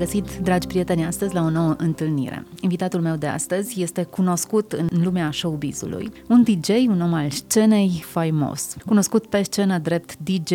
Bine v-am regăsit, dragi prieteni, astăzi la o nouă întâlnire. Invitatul meu de astăzi este cunoscut în lumea showbizului, un DJ, un om al scenei faimos, cunoscut pe scenă drept DJ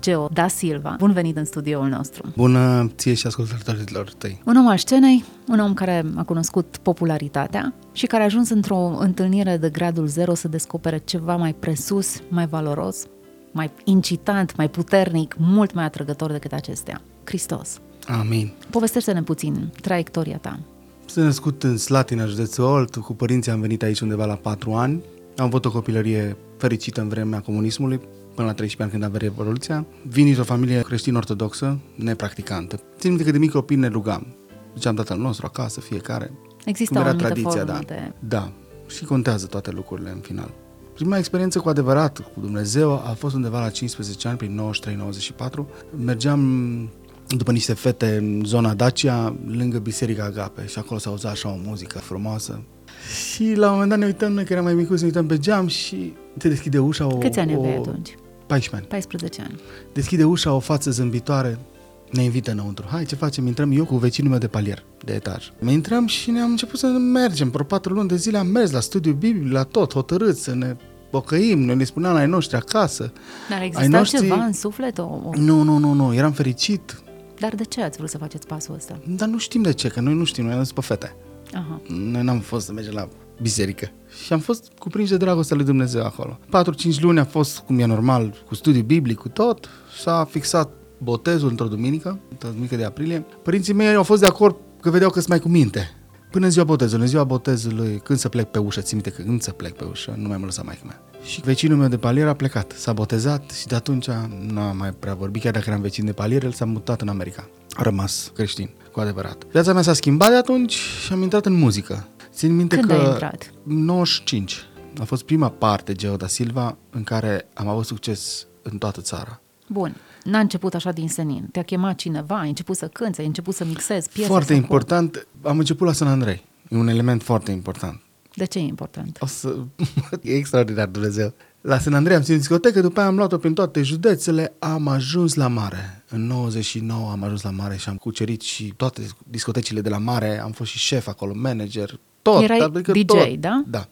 Geo Da Silva. Bun venit în studioul nostru. Bună ție și ascultătorilor tăi. Un om al scenei, un om care a cunoscut popularitatea și care a ajuns într-o întâlnire de gradul zero să descopere ceva mai presus, mai valoros, mai incitant, mai puternic, mult mai atrăgător decât acestea. Hristos. Amin. Povestește-ne puțin traiectoria ta. Sunt născut în Slatina, județul Țolt. Cu părinții am venit aici undeva la 4 ani. Am avut o copilărie fericită în vremea comunismului, până la 13 ani când a venit Revoluția. Vin dintr-o familie creștin-ortodoxă, nepracticantă. Țin minte că de mic copil ne rugam. Ziceam tatăl nostru acasă, fiecare. Există Cum o era anumită tradiția, formă da. de... Da. Și contează toate lucrurile în final. Prima experiență cu adevărat cu Dumnezeu a fost undeva la 15 ani, prin 93-94. Mergeam după niște fete în zona Dacia, lângă Biserica Agape și acolo s-a auzit așa o muzică frumoasă. Și la un moment dat ne uităm, noi că eram mai micuți, ne uităm pe geam și se deschide ușa o... Câți ani o... aveai atunci? 14 ani. 14 ani. Deschide ușa o față zâmbitoare, ne invită înăuntru. Hai, ce facem? Intrăm eu cu vecinul meu de palier, de etaj. Mai intrăm și ne-am început să mergem. Pro patru luni de zile am mers la studiu biblic, la tot, hotărât să ne pocăim, noi le spuneam la ai noștri acasă. Dar Ai exista noștri- ceva în suflet? O, o... Nu, nu, nu, nu, eram fericit, Dar de ce ați vrut să faceți pasul ăsta? dar nu știm de ce, că noi nu știm, noi am zis pe fete. Aha. Noi n-am fost să mergem la biserică. Și am fost cuprinși de dragostea lui Dumnezeu acolo. 4-5 luni a fost, cum e normal, cu studiu biblic, cu tot. S-a fixat botezul într-o duminică, într-o duminică de aprilie. Părinții mei au fost de acord că vedeau că sunt mai cu minte. Până în ziua botezului, în ziua botezului, când să plec pe ușă, țin minte că când să plec pe ușă, nu mai mă lăsa mai mea. Și vecinul meu de palier a plecat, s-a botezat și de atunci nu am mai prea vorbit, chiar dacă eram vecin de palier, el s-a mutat în America. A rămas creștin, cu adevărat. Viața mea s-a schimbat de atunci și am intrat în muzică. Țin minte Când că... ai intrat? 95. A fost prima parte, Geo da Silva, în care am avut succes în toată țara. Bun. N-a început așa din senin. Te-a chemat cineva, ai început să cânți, ai început să mixezi piese. foarte sau cum? important, am început la San Andrei. E un element foarte important. De ce e important? O să... e extraordinar, Dumnezeu. La San Andrei am ținut discotecă, după aia am luat-o prin toate județele, am ajuns la mare. În 99 am ajuns la mare și am cucerit și toate discotecile de la mare, am fost și șef acolo, manager, tot. Erai adică DJ, tot. da? Da.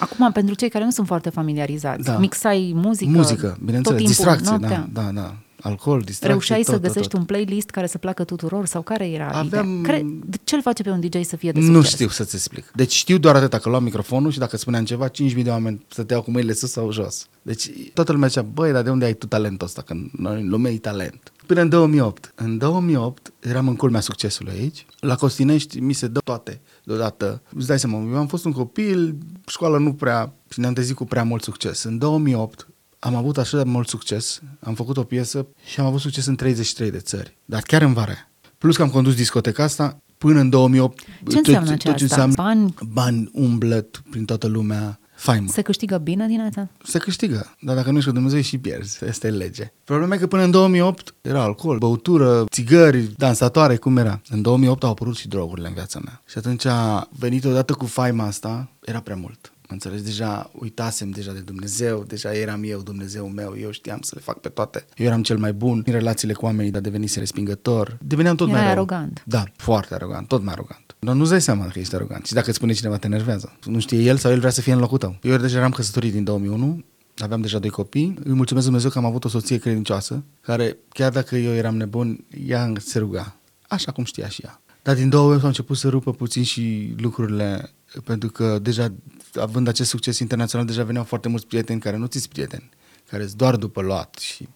Acum, pentru cei care nu sunt foarte familiarizați, Da. mixai muzică, Muzică, tot bineînțeles, timpul, distracție, noaptea. da, da, da. Alcool, distracție, Reușeai tot, să tot, găsești tot. un playlist care să placă tuturor sau care era Aveam- ideea? Care, de ce îl face pe un DJ să fie de Nu succes? știu să-ți explic. Deci știu doar atâta că luam microfonul și dacă spuneam ceva, 5.000 de oameni stăteau cu mâinile sus sau jos. Deci toată lumea zicea, băi, dar de unde ai tu talentul ăsta? Că noi în lume e talent. Până în 2008. În 2008 eram în culmea succesului aici. La Costinești mi se dă toate deodată. Îți dai seama, eu am fost un copil, școală nu prea, și ne-am trezit cu prea mult succes. În 2008 am avut așa de mult succes, am făcut o piesă și am avut succes în 33 de țări, dar chiar în vară. Plus că am condus discoteca asta până în 2008. Ce înseamnă tot, tot ce aceasta? înseamnă Bani? bani umblăt prin toată lumea, faimă. Se câștigă bine din asta? Se câștigă, dar dacă nu ești cu Dumnezeu și pierzi. Asta e lege. Problema e că până în 2008 era alcool, băutură, țigări, dansatoare, cum era. În 2008 au apărut și drogurile în viața mea. Și atunci a venit odată cu faima asta, era prea mult. Înțelegi? Deja uitasem deja de Dumnezeu, deja eram eu, Dumnezeu meu, eu știam să le fac pe toate. Eu eram cel mai bun în relațiile cu oamenii, dar devenise respingător. Deveneam tot Erai mai rău. arogant. Da, foarte arogant, tot mai arogant. Dar nu-ți dai seama că ești arogant. Și dacă îți spune cineva, te enervează. Nu știe el sau el vrea să fie în locul tău. Eu deja eram căsătorit din 2001, aveam deja doi copii. Îi mulțumesc Dumnezeu că am avut o soție credincioasă, care, chiar dacă eu eram nebun, ea se ruga. Așa cum știa și ea. Dar din 2008 au început să rupă puțin și lucrurile, pentru că deja, având acest succes internațional, deja veneau foarte mulți prieteni care nu ți prieteni, care sunt doar după luat și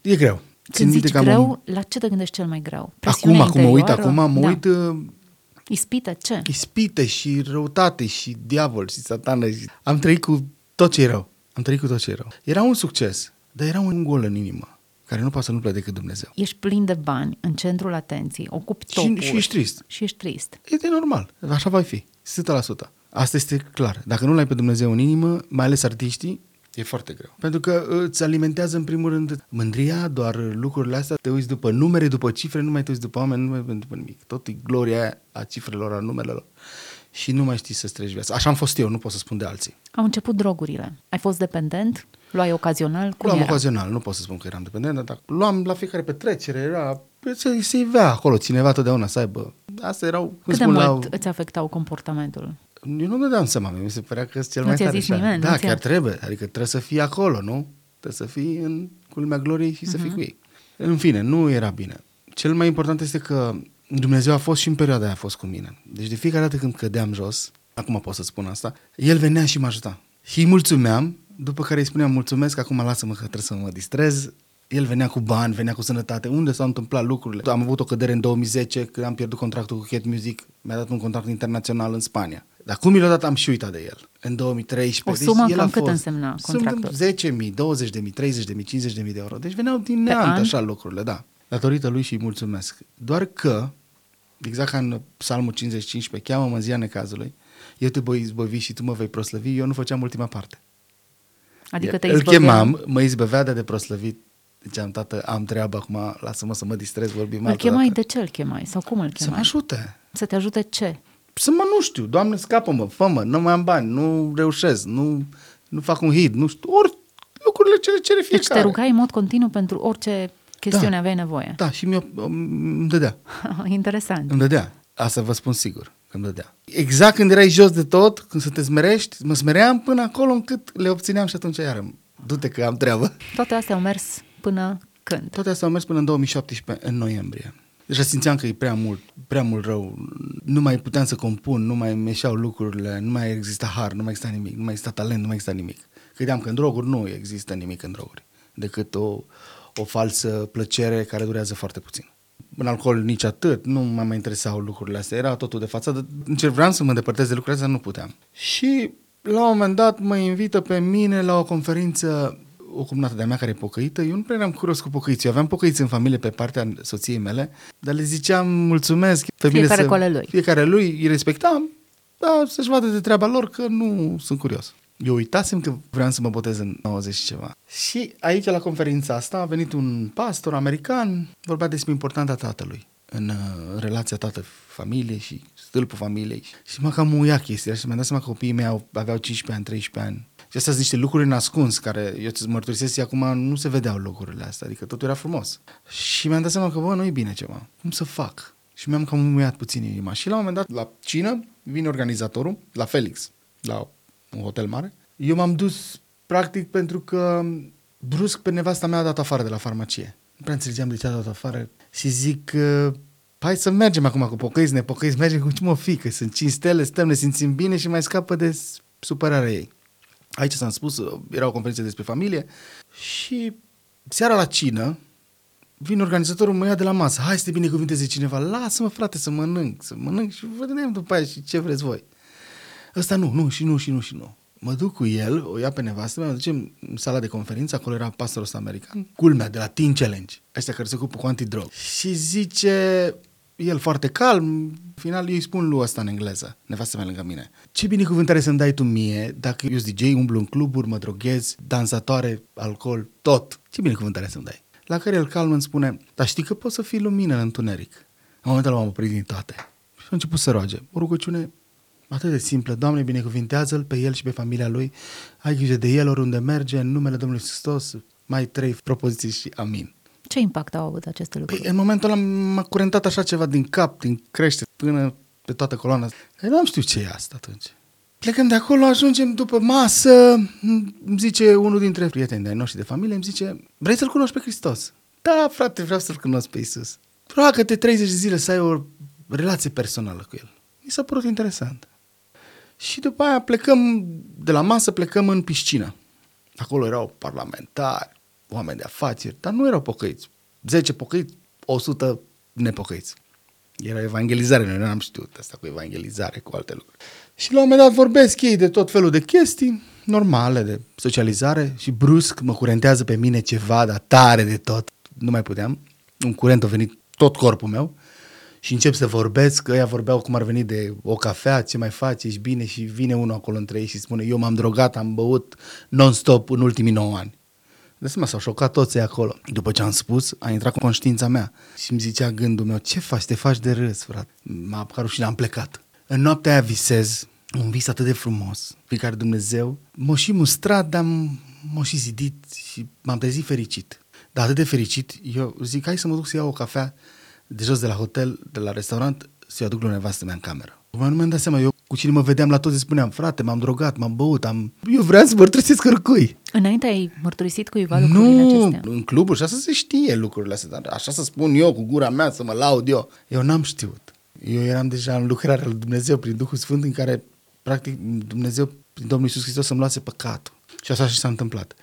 e greu. Țin Când minte zici că am greu, un- la ce te gândești cel mai greu? Acum, Presiunea acum mă uit, interioară? acum mă Da. uit uh, Ispite, ce? ispite și răutate și diavol și satană. Și... Am trăit cu tot ce e rău. Am trăit cu tot ce e rău. Era un succes, dar era un gol în inimă, care nu poate să nu plece decât Dumnezeu. Ești plin de bani, în centrul atenției, ocupi Și- topuri. și ești trist. Și ești trist. E de normal, așa va fi, 100%. Asta este clar. Dacă nu l-ai pe Dumnezeu în inimă, mai ales artiștii, e foarte greu. Pentru că îți alimentează în primul rând mândria, doar lucrurile astea, te uiți după numere, după cifre, nu mai te uiți după oameni, nu mai te uiți după nimic. Tot e gloria aia a cifrelor, a numerelor și nu mai știi să-ți treci viața. Așa am fost eu, nu pot să spun de alții. Au început drogurile. Ai fost dependent? Luai ocazional? Cum luam era? ocazional, nu pot să spun că eram dependent, dar luam la fiecare petrecere, era să se vea acolo cineva totdeauna să aibă. Asta erau, cum Cât de spun, mult la... îți afectau comportamentul? Eu nu dădeam seama, mi se părea că sunt cel Nu mai ți-a tare. zis așa. nimeni, nu da, ți-a- chiar trebuie, adică trebuie să fii acolo, nu? Trebuie să fii în culmea gloriei și să Mhm. fii cu ei. În fine, nu era bine. Cel mai important este că Dumnezeu a fost și în perioada aia a fost cu mine. Deci de fiecare dată când cădeam jos, acum pot să spun asta, El venea și mă ajuta. Și îi mulțumeam, după care îi spuneam mulțumesc, acum lasă-mă că trebuie să mă distrez. El venea cu bani, venea cu sănătate. Unde s-au întâmplat lucrurile? Am avut o cădere în 2010, când am pierdut contractul cu Cat Music. Mi-a dat un contract internațional în Spania. Dar cum mi l-a dat, am și uitat de el. În 2013. O sumă deci el a cam cât fost, însemna Sunt contractul? 10.000, 20.000, 30.000, 50.000 de euro. Deci veneau din Pe neant an? așa lucrurile, da. Datorită lui și îi mulțumesc. Doar că, exact ca în Psalmul 55, pe cheamă-mă în ziua necazului, eu te voi izbăvi și tu mă vei proslăvi, eu nu făceam ultima parte. Adică te Îl izbăveam? chemam, mă izbăvea de, de proslăvit. Ziceam, tată, am treabă acum, lasă-mă să mă distrez, vorbim Îl altă chemai, dată. de ce îl chemai? Sau cum îl Să mă chemai? ajute. Să te ajute ce? Să mă, nu știu, Doamne, scapă-mă, fă-mă, nu mai am bani, nu reușesc, nu, nu fac un hit, nu știu, ori lucrurile ce le cere Deci fiecare. te rugai în mod continuu pentru orice chestiune Da. aveai nevoie. Da, și mi-o, îmi dădea, Interesant. îmi dădea. Asta vă spun sigur, că îmi dădea. Exact când erai jos de tot, când să te smerești, mă smeream până acolo încât le obțineam și atunci iară, du-te că am treabă. Toate astea au mers până când? Toate astea au mers până în 2017, în noiembrie. Deja simțeam că e prea mult, prea mult rău. Nu mai puteam să compun, nu mai meșeau lucrurile, nu mai exista har, nu mai exista nimic, nu mai exista talent, nu mai exista nimic. Credeam că în droguri nu există nimic în droguri, decât o, o falsă plăcere care durează foarte puțin. În alcool nici atât, nu mă mai interesau lucrurile astea, era totul de față, încerc vreau să mă îndepărtez de lucrurile astea, nu puteam. Și la un moment dat mă invită pe mine la o conferință o cumnată de-a mea care e pocăită, eu nu prea eram curios cu pocăiți. Eu aveam pocăiți în familie pe partea soției mele, dar le ziceam mulțumesc. Pe mine Fiecare să, cu ale lui. Fiecare lui, îi respectam, dar să-și vadă de treaba lor că nu sunt curios. Eu uitasem că vreau să mă botez în 90 și ceva. Și aici, la conferința asta, a venit un pastor american, vorbea despre importanța tatălui în uh, relația tată-familie și stâlpul familiei. Și m-a cam uiat chestia și mi-am dat seama că copiii mei au, aveau 15 ani, 13 ani. Și astea sunt niște lucruri nascuns care, eu îți mărturisesc, acum nu se vedeau lucrurile astea, adică totul era frumos. Și mi-am dat seama că, bă, nu e bine ceva. Cum să fac? Și mi-am cam uiat puțin inima. Și la un moment dat, la cină, vine organizatorul, la Felix, la un hotel mare. Eu m-am dus, practic, pentru că brusc pe nevasta mea a dat afară de la farmacie. Nu prea înțelegeam de ce a dat afară. Și zic, uh, hai să mergem acum cu pocăiți, nepocăiți, mergem cu ce mă fi, că sunt cinci stele, stăm, ne simțim bine și mai scapă de supărarea ei. Aici s-am spus, uh, era o conferință despre familie și seara la cină, vine organizatorul, mă ia de la masă, hai să te binecuvinteze cineva, lasă-mă frate să mănânc, să mănânc și vedem după aia și ce vreți voi. Ăsta nu, nu, și nu, și nu, și nu. Mă duc cu el, o ia pe nevastă mea, mă ducem în sala de conferință, acolo era pastorul ăsta american, culmea de la Teen Challenge, ăștia care se ocupă cu antidrog. Și zice, el foarte calm, în final eu îi spun lui ăsta în engleză, nevastă mea lângă mine. Ce binecuvântare să-mi dai tu mie dacă eu sunt DJ, umblu în cluburi, mă droghez, dansatoare, alcool, tot. Ce binecuvântare să-mi dai? La care el calm îmi spune, dar știi că poți să fii lumină în întuneric. În momentul ăla m-am oprit din toate. Și a început să roage. O rugăciune atât de simplă. Doamne, binecuvintează-l pe el și pe familia lui. Ai grijă de el oriunde merge, în numele Domnului Hristos. Mai trei propoziții și amin. Ce impact au avut aceste lucruri? Păi, în momentul ăla m-a curentat așa ceva din cap, din crește, până pe toată coloana. Eu n-am știut ce e asta atunci. Plecăm de acolo, ajungem după masă, îmi zice unul dintre prieteni de-ai noștri de familie, îmi zice, vrei să-L cunoști pe Hristos? Da, frate, vreau să-L cunosc pe Isus. Roagă-te 30 de zile să ai o relație personală cu El. Mi s-a părut interesant. Și după aia plecăm, de la masă plecăm în piscină. Acolo erau parlamentari, oameni de afaceri, dar nu erau pocăiți. 10 pocăiți, 100 nepocăiți. Era evangelizare, noi nu am știut asta cu evangelizare, cu alte lucruri. Și la un moment dat vorbesc ei de tot felul de chestii normale, de socializare și brusc mă curentează pe mine ceva, dar tare de tot. Nu mai puteam. Un curent a venit tot corpul meu și încep să vorbesc, că ăia vorbeau cum ar veni de o cafea, ce mai faci, ești bine și vine unul acolo între ei și spune eu m-am drogat, am băut non-stop în ultimii 9 ani. De seama, s-au șocat toți ei acolo. După ce am spus, a intrat cu conștiința mea și îmi zicea gândul meu, ce faci, te faci de râs, frate. M-a apucat rușine, am plecat. În noaptea aia visez un vis atât de frumos, pe care Dumnezeu m-a și mustrat, dar m-a și zidit și m-am trezit fericit. Dar atât de fericit, eu zic, hai să mă duc să iau o cafea de jos de la hotel, de la restaurant, să-i aduc la nevastă mea în cameră. Acum nu mi-am dat seama, eu cu cine mă vedeam la toți spuneam, frate, m-am drogat, m-am băut, am... Eu vreau să mărturisesc oricui. Înainte ai mărturisit cuiva lucrurile Nu, acestea? în cluburi și asta se știe lucrurile astea, dar așa să spun eu cu gura mea, să mă laud eu. Eu n-am știut. Eu eram deja în lucrarea lui Dumnezeu prin Duhul Sfânt în care, practic, Dumnezeu, prin Domnul Iisus Hristos, să-mi luase păcatul. Și așa și s-a întâmplat.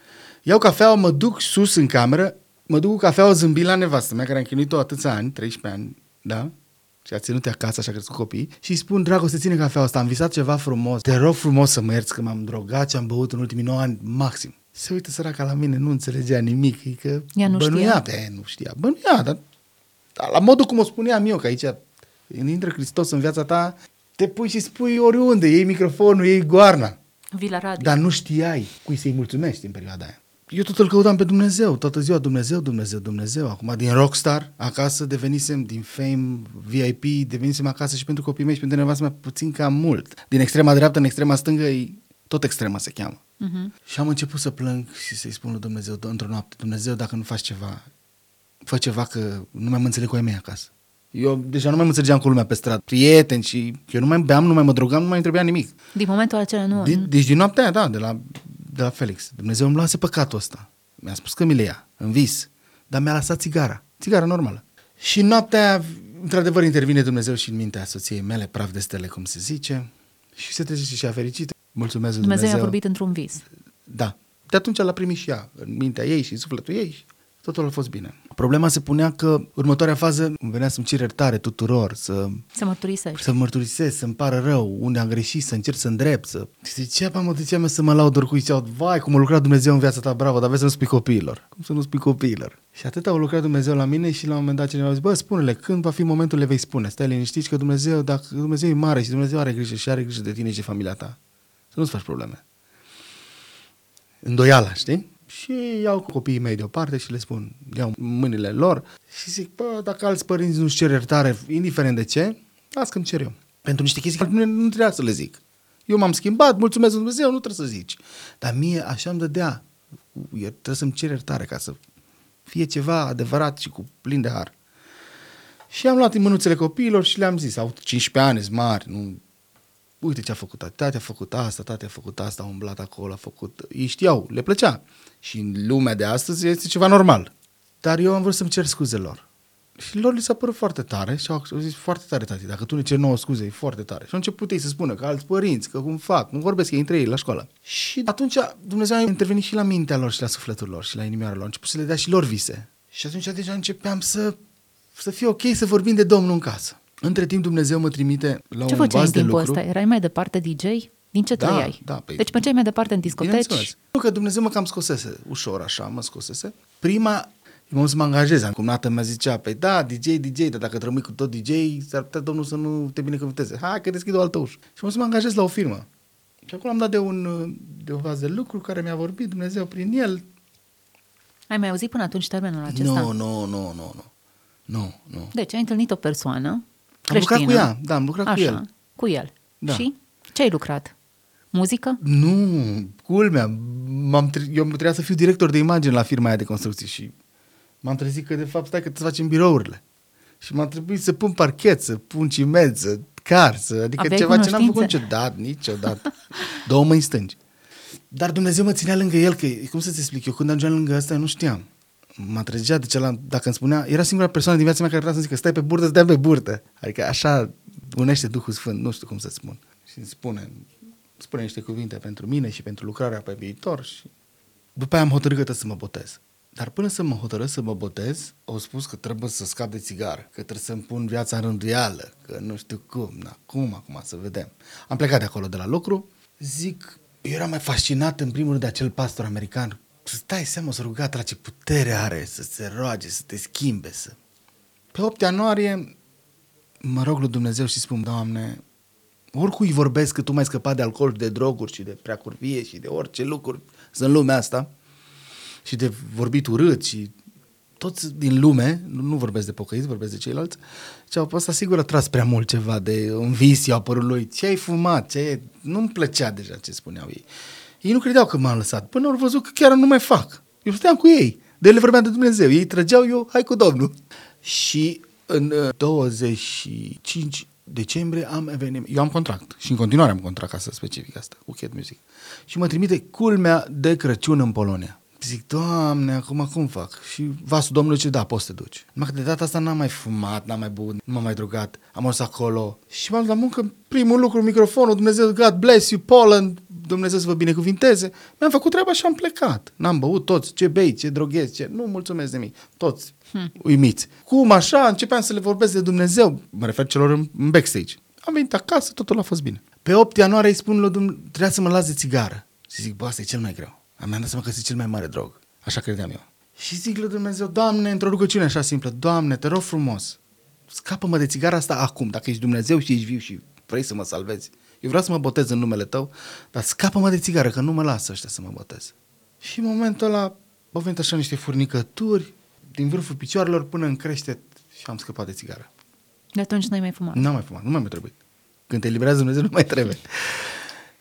Iau cafeaua, mă duc sus în cameră, mă duc cu cafeaua zâmbi la nevastă mea, care am chinuit-o atâția ani, 13 ani, da? Și a ținut acasă, așa a crescut copii. Și îi spun, dragoste, ține cafeaua asta, am visat ceva frumos. Te rog frumos să mă ierți că m-am drogat și am băut în ultimii 9 ani, maxim. Se uită săraca la mine, nu înțelegea nimic, e că Ea nu bănuia, știa? pe, nu știa, bănuia, dar, dar la modul cum o spuneam eu, că aici când intră Hristos în viața ta, te pui și spui oriunde, iei microfonul, iei goarna. Vii la radio. Dar nu știai cui să-i mulțumești în perioada aia. Eu tot îl căutam pe Dumnezeu, toată ziua Dumnezeu, Dumnezeu, Dumnezeu. Acum din rockstar, acasă devenisem, din fame, VIP, devenisem acasă și pentru copiii mei și pentru nevastă mea puțin cam mult. Din extrema dreaptă în extrema stângă, e tot extrema se cheamă. Uh-huh. Și am început să plâng și să-i spun lui Dumnezeu într-o noapte, Dumnezeu, dacă nu faci ceva, fă ceva că nu mai mă înțeleg cu ai mei acasă. Eu deja nu mai mă înțelegeam cu lumea pe stradă, prieteni și eu nu mai beam, nu mai mă drogam, nu mai îmi trebuia nimic. Din momentul acela nu... Din, deci din noaptea aia, da, de la, de la Felix. Dumnezeu îmi luase păcatul ăsta. Mi-a spus că mi le ia, în vis. Dar mi-a lăsat țigara. Țigara normală. Și noaptea aia, într-adevăr, intervine Dumnezeu și în mintea soției mele, praf de stele, cum se zice. Și se trece și ea fericită. Mulțumesc lui Dumnezeu Dumnezeu. i-a vorbit într-un vis. Da. De atunci l-a primit și ea, în mintea ei și în sufletul ei și totul a fost bine. Problema se punea că următoarea fază îmi venea să-mi cer iertare tuturor, să Să mărturisești. să mărturisesc, să-mi pară rău, unde am greșit, să încerc să îndrept, să... Și zicea, mă, ziceam eu să mă laud oricui, zicea, vai, cum a lucrat Dumnezeu în viața ta, bravo, dar vezi să nu spui copiilor. Cum să nu spui copiilor? Și atât au lucrat Dumnezeu la mine și la un moment dat cineva a zis, bă, spune-le, când va fi momentul, le vei spune. Stai liniștit că Dumnezeu, dacă Dumnezeu e mare și Dumnezeu are grijă și are grijă de tine și de familia ta, să nu-ți faci probleme. Îndoiala, știi? Și iau copiii mei deoparte și le spun, iau mâinile lor și zic, bă, dacă alți părinți nu-și cer iertare, indiferent de ce, las că-mi cer eu. Pentru niște chestii care nu, nu trebuia să le zic. Eu m-am schimbat, mulțumesc lui Dumnezeu, nu trebuie să zici. Dar mie așa îmi dădea. Eu trebuie să-mi cer iertare ca să fie ceva adevărat și cu plin de har. Și am luat în mânuțele copiilor și le-am zis, au 15 ani, sunt mari, nu... Uite ce a făcut tati, tati a făcut asta, tati a făcut asta, a umblat acolo, a făcut... Ei știau, le plăcea. Și în lumea de astăzi este ceva normal. Dar eu am vrut să-mi cer scuze lor. Și lor li s-a părut foarte tare și au au zis foarte tare, tati, dacă tu ne ceri nouă scuze, e foarte tare. Și au început ei să spună că alți părinți, că cum fac, nu vorbesc ei între ei la școală. Și atunci Dumnezeu a intervenit și la mintea lor și la sufletul lor și la inimioara lor. A început să le dea și lor vise. Și atunci deja începeam să, să fie ok să vorbim de Domnul în casă. Între timp Dumnezeu mă trimite la Ce un făceai în vas de timpul lucru. ăsta? Erai mai departe DJ? Din ce Da, trăiai? da, păi- deci mergeai mai departe în discoteci? Bineînțeles. Nu că Dumnezeu mă cam scosese, ușor așa, mă scosese. Prima, eu să mă angajez. Cum nată mi-a zicea, păi da, DJ, DJ, dar dacă rămâi cu tot DJ, s-ar putea Domnul să nu te binecuvânteze. Hai că deschid o altă ușă. Și am să mă angajez la o firmă. Și acolo am dat de un, de o vaz de lucru care mi-a vorbit Dumnezeu prin el. Ai mai auzit până atunci termenul acesta? Nu, nu, nu, nu, nu. Nu, nu. Deci ai întâlnit o persoană Am creștină. lucrat cu ea, da, am lucrat Așa, cu el. cu el. Da. Și ce ai lucrat? Muzică? Nu, culmea. M-am tre- eu trebuia să fiu director de imagine la firma aia de construcții și m-am trezit că de fapt stai că trebuie să facem birourile. Și m-a trebuit să pun parchet, să pun ciment, să car, să, adică Aveai ceva ce n-am făcut cunoștințe? niciodată, niciodată. Două mâini stângi. Dar Dumnezeu mă ținea lângă el, că cum să-ți explic, eu când ajungeam lângă ăsta, eu nu știam. Mă trăgea de cealaltă, dacă îmi spunea, era singura persoană din viața mea care vrea să-mi zică, stai pe burtă, stai pe burtă. Adică așa unește Duhul Sfânt, nu știu cum să spun. Și îmi spune, spune niște cuvinte pentru mine și pentru lucrarea pe viitor și după aia am hotărât că trebuie să mă botez. Dar până să mă hotărăsc să mă botez, au spus că trebuie să scap de țigară, că trebuie să-mi pun viața în rânduială, că nu știu cum, na, cum acum să vedem. Am plecat de acolo de la lucru, zic, eu eram mai fascinat în primul rând de acel pastor american, să stai seama, să rugat la ce putere are, să se roage, să te schimbe, să... Pe 8 ianuarie mă rog lui Dumnezeu și spun, Doamne, oricui vorbesc că tu mai scăpat de alcool, de droguri și de preacurvie și de orice lucruri sunt în lumea asta și de vorbit urât și toți din lume, nu, nu vorbesc de pocăiți, vorbesc de ceilalți, și au ăsta sigur a tras prea mult ceva de un vis a părul lui. Ce ai fumat? Ce ai... Nu-mi plăcea deja ce spuneau ei. Ei nu credeau că m-am lăsat. Până au văzut că chiar nu mai fac. Eu stăteam cu ei. De ele vorbeam de Dumnezeu. Ei trăgeau, eu, hai cu Domnul. Și în uh, 25 decembrie am eveniment. Eu am contract și în continuare am contract ca să specific asta cu Cat Music. Și mă trimite culmea de Crăciun în Polonia. Zic, Doamne, acum cum fac? Și vasul Domnului ce da, poți să te duci. Numai că de data asta n-am mai fumat, n-am mai băut, nu m-am mai drugat. Am ajuns acolo și m-am dus la muncă. Primul lucru, microfonul, Dumnezeu, God bless you, Poland, Dumnezeu să vă binecuvinteze. Mi-am făcut treaba și am plecat. N-am băut toți, ce bei, ce droghezi, ce... Nu mulțumesc de mine. Toți hmm. uimiți. Cum așa, începeam să le vorbesc de Dumnezeu, mă refer celor în, în backstage. Am venit acasă, totul a fost bine. Pe 8 ianuarie îi spun lui Dumnezeu, trebuia să mă las de țigară. Și zic, bă, asta e cel mai greu. Am dat seama că este cel mai mare drog. Așa credeam eu. Și zic lui Dumnezeu, Doamne, într-o rugăciune așa simplă, Doamne, te rog frumos, scapă-mă de țigara asta acum, dacă ești Dumnezeu și ești viu și vrei să mă salvezi. Eu vreau să mă botez în numele tău, dar scapă-mă de țigară, că nu mă lasă ăștia să mă botez. Și în momentul ăla au venit așa niște furnicături din vârful picioarelor până în creștet și am scăpat de țigară. De atunci n-ai mai fumat. Nu am mai fumat, nu mai mi trebuie. Când te eliberează Dumnezeu, nu mai trebuie.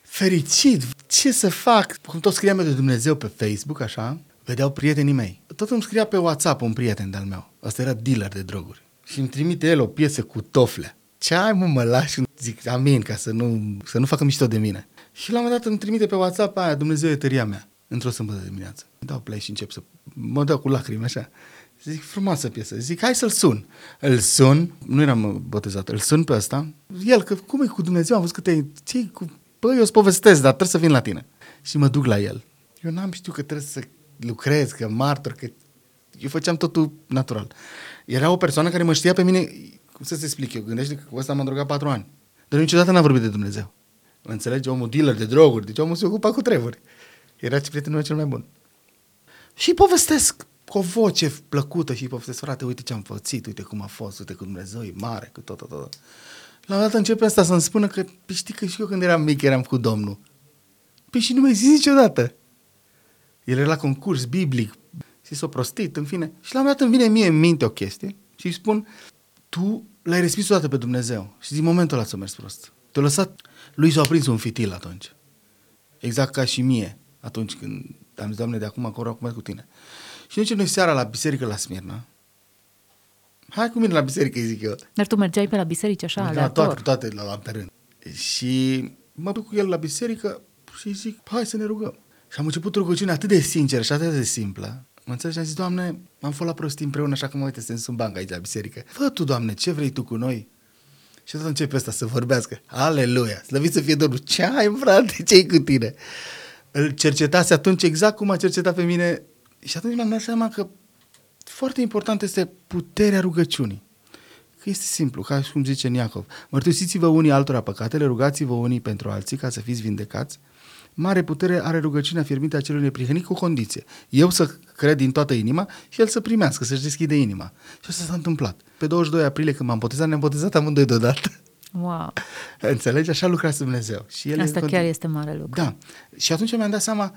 Fericit, ce să fac? Cum tot scriam eu de Dumnezeu pe Facebook, așa, vedeau prietenii mei. Tot îmi scria pe WhatsApp un prieten de-al meu. Ăsta era dealer de droguri. Și îmi trimite el o piesă cu tofle. Ce ai mă, mă lași? Zic, amin, ca să nu, să nu facă mișto de mine. Și la un moment dat îmi trimite pe WhatsApp aia, Dumnezeu e tăria mea, într-o sâmbătă de dimineață. Îmi dau play și încep să mă dau cu lacrimi așa. Zic, frumoasă piesă. Zic, hai să-l sun. Îl sun, nu eram botezat, îl sun pe ăsta. El, că cum e cu Dumnezeu, am văzut că te ții cu... Bă, eu îți povestesc, dar trebuie să vin la tine. Și mă duc la el. Eu n-am știut că trebuie să lucrez, că martor, că eu făceam totul natural. Era o persoană care mă știa pe mine, cum să se explic eu, gândește că cu ăsta m-am drogat patru ani. Dar niciodată n-am vorbit de Dumnezeu. Înțelegi? Omul dealer de droguri, deci omul se ocupa cu treburi. Era prietenul meu cel mai bun. Și povestesc cu o voce plăcută și povestesc, frate, uite ce am făcut, uite cum a fost, uite cum Dumnezeu e mare, cu tot, tot, tot. La un dat începe asta să-mi spună că, păi știi că și eu când eram mic eram cu Domnul. Păi și nu mai zis niciodată. El era la concurs biblic, și s-a prostit, în fine. Și la un dat îmi vine mie în minte o chestie și îi spun, tu l-ai respins odată pe Dumnezeu și din momentul ăla ți-a mers prost. Te-a lăsat, lui s-a aprins un fitil atunci. Exact ca și mie atunci când am zis, Doamne, de acum acolo, acum cu tine. Și noi noi seara la biserică la Smirna. Hai cu mine la biserică, zic eu. Dar tu mergeai pe la biserică așa, da, aleator? toate, toate la, la teren. Și mă duc cu el la biserică și zic, hai să ne rugăm. Și am început rugăciunea atât de sinceră și atât de simplă. Mă înțelegi? Și am zis, Doamne, am fost la prostii împreună, așa că mă uite, suntem în bancă aici la biserică. Fă tu, Doamne, ce vrei tu cu noi? Și atunci începe ăsta să vorbească. Aleluia! Slăvit să fie Domnul! Ce ai, frate? ce cu tine? Îl cercetase atunci exact cum a cercetat pe mine și atunci mi-am dat seama că foarte important este puterea rugăciunii. Că este simplu, ca cum zice Iacov. Mărturisiți-vă unii altora păcatele, rugați-vă unii pentru alții ca să fiți vindecați. Mare putere are rugăciunea fierbinte a celui neprihănit cu o condiție. Eu să cred din toată inima și el să primească, să-și deschide inima. Și asta s-a întâmplat. Pe 22 aprilie când m-am botezat, ne-am botezat amândoi deodată. Wow. Înțelegi? Așa lucra Dumnezeu. Și el Asta chiar este mare lucru. Da. Și atunci mi-am dat seama,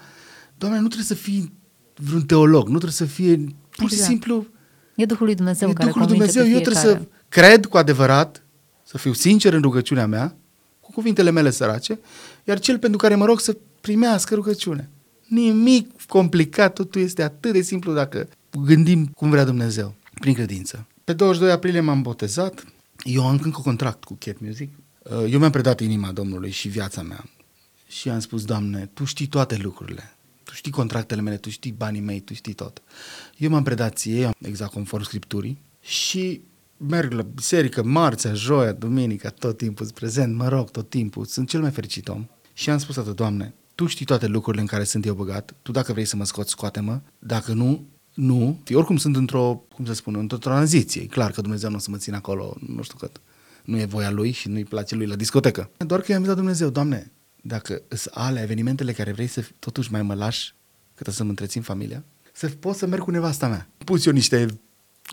Doamne, nu trebuie să fii vreun teolog, nu trebuie să fie pur și Exact. simplu E Duhul lui Dumnezeu e care Duhul lui convinge Dumnezeu, pe eu fiecare. trebuie să cred cu adevărat, să fiu sincer în rugăciunea mea, cu cuvintele mele sărace, iar cel pentru care mă rog să primească rugăciune. Nimic complicat, totul este atât de simplu dacă gândim cum vrea Dumnezeu, prin credință. Pe 22 aprilie m-am botezat, eu am încă contract cu Cat Music, Uh, eu mi-am predat inima Domnului și viața mea și am spus, Doamne, Tu știi toate lucrurile, Tu știi contractele mele, Tu știi banii mei, Tu știi tot. Eu m-am predat ție, exact conform Scripturii, și merg la biserică marțea, joia, duminica, tot timpul, sunt prezent, mă rog, tot timpul, sunt cel mai fericit om. Și am spus atât, Doamne, Tu știi toate lucrurile în care sunt eu băgat, Tu dacă vrei să mă scoți, scoate-mă, dacă nu, nu. Eu oricum sunt într-o, cum să spun, într-o tranziție. E clar că Dumnezeu nu o să mă țină acolo, nu știu cât. Nu e voia lui și nu-i place lui la discotecă. Doar că i-am zis la Dumnezeu, Doamne, dacă sunt ale evenimentele care vrei să totuși mai mă lași, cât să-mi întrețin familia, să pot să merg cu nevasta mea. Pus eu niște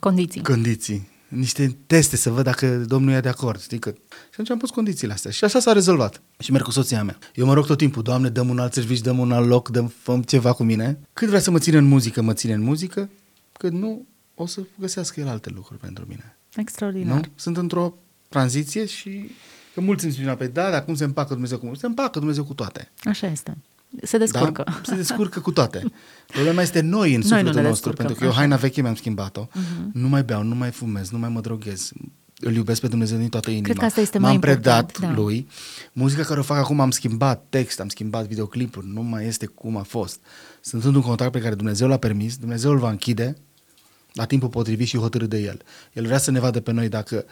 Condiții. condiții. Niște teste să văd dacă domnul e de acord. Știi că... Și atunci am pus condițiile astea. Și așa s-a rezolvat. Și merg cu soția mea. Eu mă rog tot timpul, Doamne, dăm un alt serviciu, dăm un alt loc, dăm făm ceva cu mine. Cât vrea să mă ține în muzică, mă ține în muzică. Cât nu, o să găsească el alte lucruri pentru mine. Extraordinar. Nu? Sunt într-o tranziție și că mulți îmi spuneau, pe da, dar cum se împacă Dumnezeu cu Se împacă Dumnezeu cu toate. Așa este. Se descurcă. Da? Se descurcă cu toate. Problema este noi în Noi sufletul nu ne nostru, descurcăm, pentru că eu așa. haina veche mi-am schimbat-o. Nu mai beau, nu mai fumez, nu mai mă droghez. Îl iubesc pe Dumnezeu din toată inima. Cred că asta este M-am mai predat important, da. lui. Muzica care o fac acum am schimbat text, am schimbat videoclipuri, nu mai este cum a fost. Sunt într-un contract pe care Dumnezeu l-a permis, Dumnezeu îl va închide la timpul potrivit și hotărât de el. El vrea să ne vadă pe noi dacă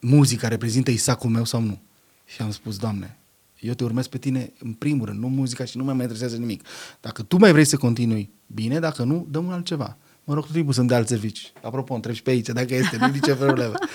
muzica reprezintă Isacul meu sau nu. Și am spus, Doamne, eu te urmez pe tine în primul rând, nu muzica și nu mai mă interesează nimic. Dacă tu mai vrei să continui, bine, dacă nu, dăm un altceva. Mă rog tot timpul să-mi dea alt servici. Apropo, întreb și pe aici dacă este, nu nicio problemă.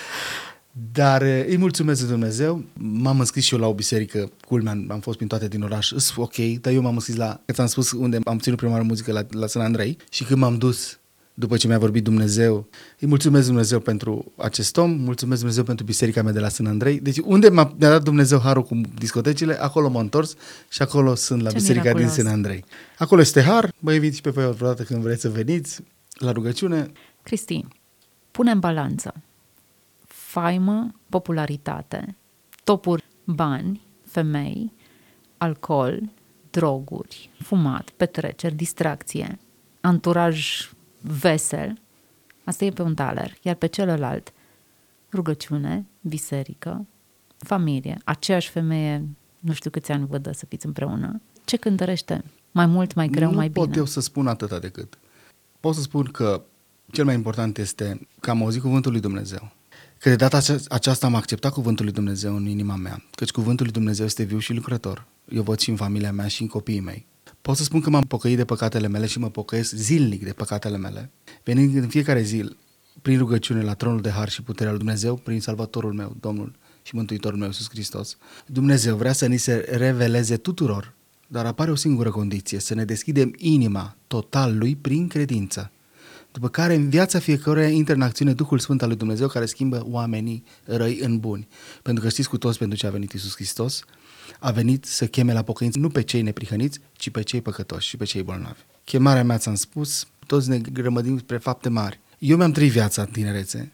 Dar eh, îi mulțumesc lui Dumnezeu. M-am înscris și eu la o biserică, culmea, am fost prin toate din oraș, îs ok, dar eu m-am înscris la, că ți-am spus unde am ținut prima oară muzică la, la San Andrei și când m-am dus după ce mi-a vorbit Dumnezeu, îi mulțumesc Dumnezeu pentru acest om, mulțumesc Dumnezeu pentru biserica mea de la San Andrei. Deci unde m-a, mi-a dat Dumnezeu harul cu discotecile, acolo m-am întors și acolo sunt la Ce biserica din miraculos. San Andrei. Acolo este har, vă invit și pe voi vreodată când vreți să veniți la rugăciune. Cristi, pune în balanță faimă, popularitate, topuri, bani, femei, alcool, droguri, fumat, petreceri, distracție, anturaj vesel, asta e pe un taler, iar pe celălalt rugăciune, biserică, familie, aceeași femeie, nu știu câți ani vă dă să fiți împreună, ce cântărește? Mai mult, mai greu, nu mai pot bine? eu să spun atâta decât. Pot să spun că cel mai important este că am auzit cuvântul lui Dumnezeu. Că de data ace- aceasta am acceptat cuvântul lui Dumnezeu în inima mea, căci cuvântul lui Dumnezeu este viu și lucrător. Eu văd și în familia mea și în copiii mei. Pot să spun că m-am pocăit de păcatele mele și mă pocăiesc zilnic de păcatele mele, venind în fiecare zi prin rugăciune la tronul de har și puterea lui Dumnezeu, prin Salvatorul meu, Domnul și Mântuitorul meu, Iisus Hristos. Dumnezeu vrea să ni se reveleze tuturor, dar apare o singură condiție, să ne deschidem inima total lui prin credință. După care în viața fiecăruia intră în acțiune Duhul Sfânt al lui Dumnezeu care schimbă oamenii răi în buni. Pentru că știți cu toți pentru ce a venit Iisus Hristos? A venit să cheme la pocăință nu pe cei neprihăniți, ci pe cei păcătoși și pe cei bolnavi. Chemarea mea, ți-am spus, toți ne grămădim spre fapte mari. Eu mi-am trăit viața în tinerețe,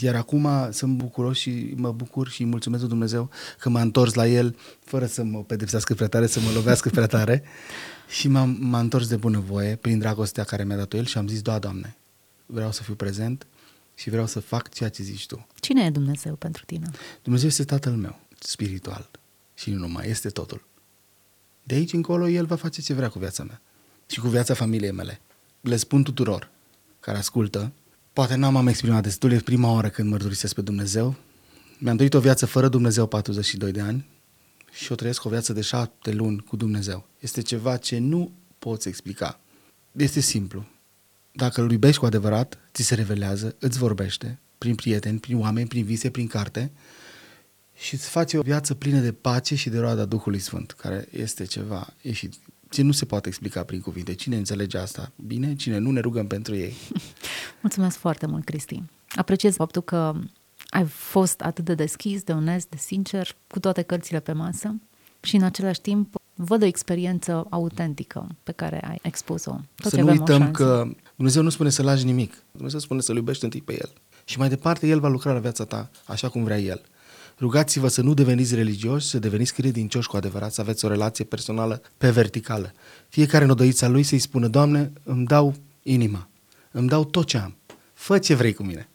iar acum sunt bucuros și mă bucur și îi mulțumesc lui Dumnezeu că m-a întors la El fără să mă pedepsească prea tare, să mă lovească prea tare și m-am, m-a întors de bunăvoie prin dragostea care mi-a dat-o El și am zis, da, Doamne, vreau să fiu prezent și vreau să fac ceea ce zici Tu. Cine e Dumnezeu pentru tine? Dumnezeu este Tatăl meu, spiritual și nu numai, este totul. De aici încolo El va face ce vrea cu viața mea și cu viața familiei mele. Le spun tuturor care ascultă, poate n-am am exprimat destul, e prima oară când mărturisesc pe Dumnezeu. Mi-am trăit o viață fără Dumnezeu 42 de ani și o trăiesc o viață de șapte luni cu Dumnezeu. Este ceva ce nu poți explica. Este simplu. Dacă îl iubești cu adevărat, ți se revelează, îți vorbește, prin prieteni, prin oameni, prin vise, prin carte și îți face o viață plină de pace și de roada Duhului Sfânt, care este ceva ieșit, ce nu se poate explica prin cuvinte. Cine înțelege asta? Bine, cine nu, ne rugăm pentru ei. Mulțumesc foarte mult, Cristi. Apreciez faptul că ai fost atât de deschis, de onest, de sincer, cu toate cărțile pe masă și în același timp văd o experiență autentică pe care ai expus-o. Toți să nu avem o uităm șansă. că Dumnezeu nu spune să lași nimic. Dumnezeu spune să-L iubești întâi pe El. Și mai departe, El va lucra la viața ta așa cum vrea El. Rugați-vă să nu deveniți religioși, să deveniți credincioși cu adevărat, să aveți o relație personală pe verticală. Fiecare în odăița lui să-i spună, Doamne, îmi dau inima, îmi dau tot ce am, fă ce vrei cu mine.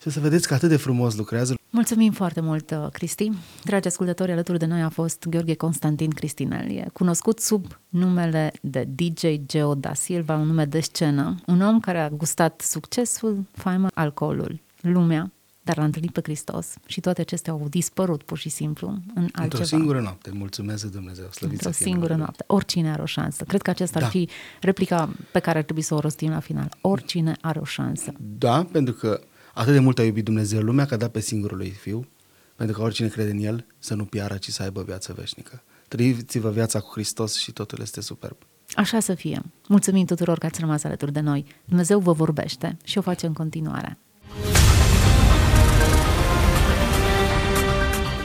Și o să vedeți că atât de frumos lucrează. Mulțumim foarte mult, uh, Cristi. Dragi ascultători, alături de noi a fost Gheorghe Constantin Cristinel. E cunoscut sub numele de DJ Geo da Silva, un nume de scenă. Un om care a gustat succesul, faima, alcoolul, lumea, dar l-a întâlnit pe Hristos și toate acestea au dispărut pur și simplu în altceva. Într-o singură noapte, mulțumesc Dumnezeu, slăvit Într-o să fie singură numele Lui. noapte. Oricine are o șansă. Cred că acesta Da. ar fi replica pe care ar trebui să o rostim la final. Oricine are o șansă. Da, pentru că atât de mult a iubit Dumnezeu lumea că a dat pe singurul lui Fiu, pentru că oricine crede în El să nu piară, ci să aibă viață veșnică. Trăiți-vă viața cu Hristos și totul este superb. Așa să fie. Mulțumim tuturor că ați rămas alături de noi. Dumnezeu vă vorbește și o face în continuare.